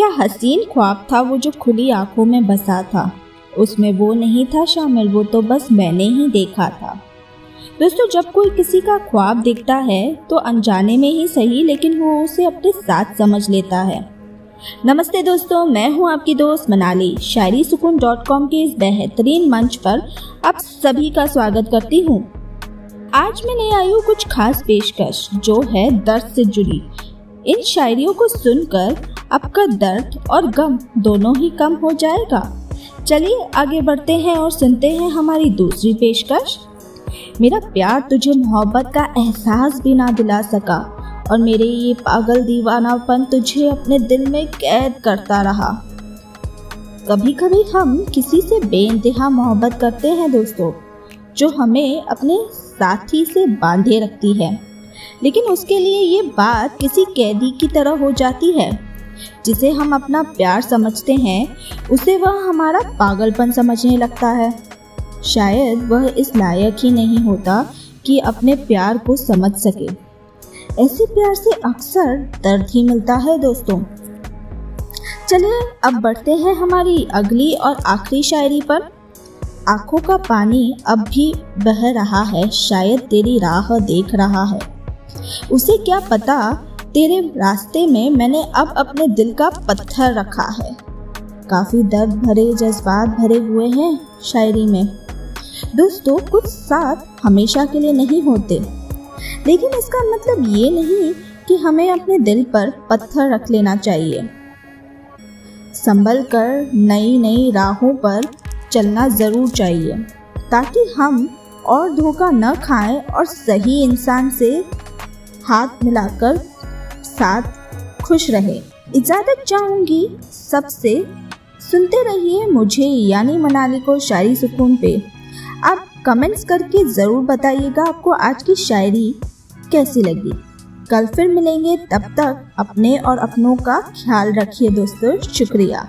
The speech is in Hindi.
क्या हसीन ख्वाब था वो जो खुली आँखों में बसा था? उसमें वो नहीं था शामिल, वो तो बस मैंने ही देखा था। दोस्तों, जब कोई किसी का ख्वाब दिखता है तो अनजाने में ही सही, लेकिन वो उसे अपने साथ समझ लेता है। नमस्ते दोस्तों, मैं हूँ आपकी दोस्त मनाली। शायरी सुकून डॉट कॉम के इस बेहतरीन मंच पर आप सभी का स्वागत करती हूँ। आज मैं ले आई हूँ कुछ खास पेशकश, जो है दर्द से जुड़ी। इन शायरियों को सुनकर आपका दर्द और गम दोनों ही कम हो जाएगा। चलिए आगे बढ़ते हैं और सुनते हैं हमारी दूसरी पेशकश। मेरा प्यार तुझे मोहब्बत का एहसास भी ना दिला सका और मेरे ये पागल दीवानापन तुझे अपने दिल में कैद करता रहा। कभी कभी हम किसी से बेइंतहा मोहब्बत करते हैं दोस्तों, जो हमें अपने साथी से बांधे रखती है। लेकिन उसके लिए ये बात किसी कैदी की तरह हो जाती है। जिसे हम अपना प्यार समझते हैं, उसे वह हमारा पागलपन समझने लगता है। शायद वह इस लायक ही नहीं होता कि अपने प्यार को समझ सके। ऐसे प्यार से अक्सर दर्द ही मिलता है, दोस्तों। चलिए, अब बढ़ते हैं हमारी अगली और आखिरी शायरी पर। आँखों का पानी अब भी बह रहा है, शायद तेरी राह देख रहा है। उसे क्या पता तेरे रास्ते में मैंने अब अपने दिल का पत्थर रखा है। काफ़ी दर्द भरे, जज्बात भरे हुए हैं शायरी में। दोस्तों, कुछ साथ हमेशा के लिए नहीं होते। लेकिन इसका मतलब ये नहीं कि हमें अपने दिल पर पत्थर रख लेना चाहिए। संभल कर नई नई राहों पर चलना ज़रूर चाहिए, ताकि हम और धोखा न खाएँ और सही इंसान से हाथ मिलाकर साथ खुश रहे। इजाज़त चाहूँगी सबसे। सुनते रहिए मुझे, यानी मनाली को शायरी सुकून पे। आप कमेंट्स करके ज़रूर बताइएगा आपको आज की शायरी कैसी लगी। कल फिर मिलेंगे, तब तक अपने और अपनों का ख्याल रखिए दोस्तों, शुक्रिया।